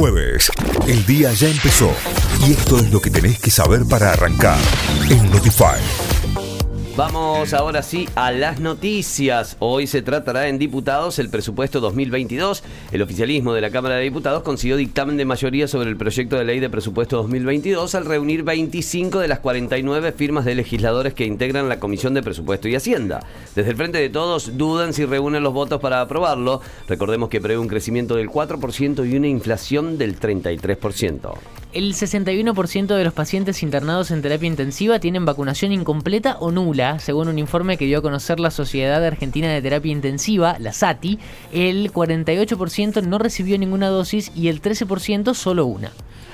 jueves. El día ya empezó y esto es lo que tenés que saber para arrancar en Notify. Vamos ahora sí a las noticias. Hoy se tratará en diputados el presupuesto 2022. El oficialismo de la Cámara de Diputados consiguió dictamen de mayoría sobre el proyecto de ley de presupuesto 2022 al reunir 25 de las 49 firmas de legisladores que integran la Comisión de Presupuesto y Hacienda. Desde el Frente de Todos dudan si reúnen los votos para aprobarlo. Recordemos que prevé un crecimiento del 4% y una inflación del 33%. El 61% de los pacientes internados en terapia intensiva tienen vacunación incompleta o nula, según un informe que dio a conocer la Sociedad Argentina de Terapia Intensiva, la SATI. El 48% no recibió ninguna dosis y el 13% solo una.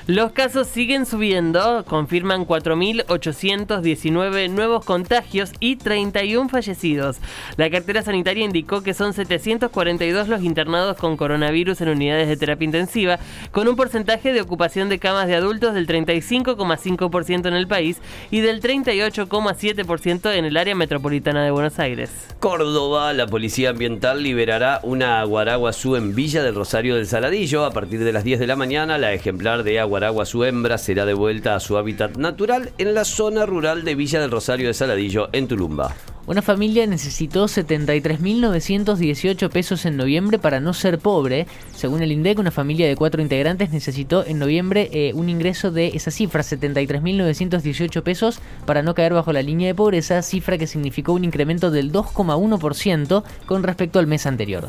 Los casos siguen subiendo, confirman 4.819 nuevos contagios y 31 fallecidos. La cartera sanitaria indicó que son 742 los internados con coronavirus en unidades de terapia intensiva, con un porcentaje de ocupación de camas de adultos del 35,5% en el país y del 38,7% en el área metropolitana de Buenos Aires. Córdoba, la Policía Ambiental liberará una aguaraguazú en Villa del Rosario del Saladillo. A partir de las 10 de la mañana, la ejemplar de agua su hembra será devuelta a su hábitat natural en la zona rural de Villa del Rosario de Saladillo, en Tulumba. Una familia necesitó 73.918 pesos en noviembre para no ser pobre. Según el INDEC, una familia de cuatro integrantes necesitó en noviembre eh, un ingreso de esa cifra, 73.918 pesos, para no caer bajo la línea de pobreza, cifra que significó un incremento del 2,1% con respecto al mes anterior.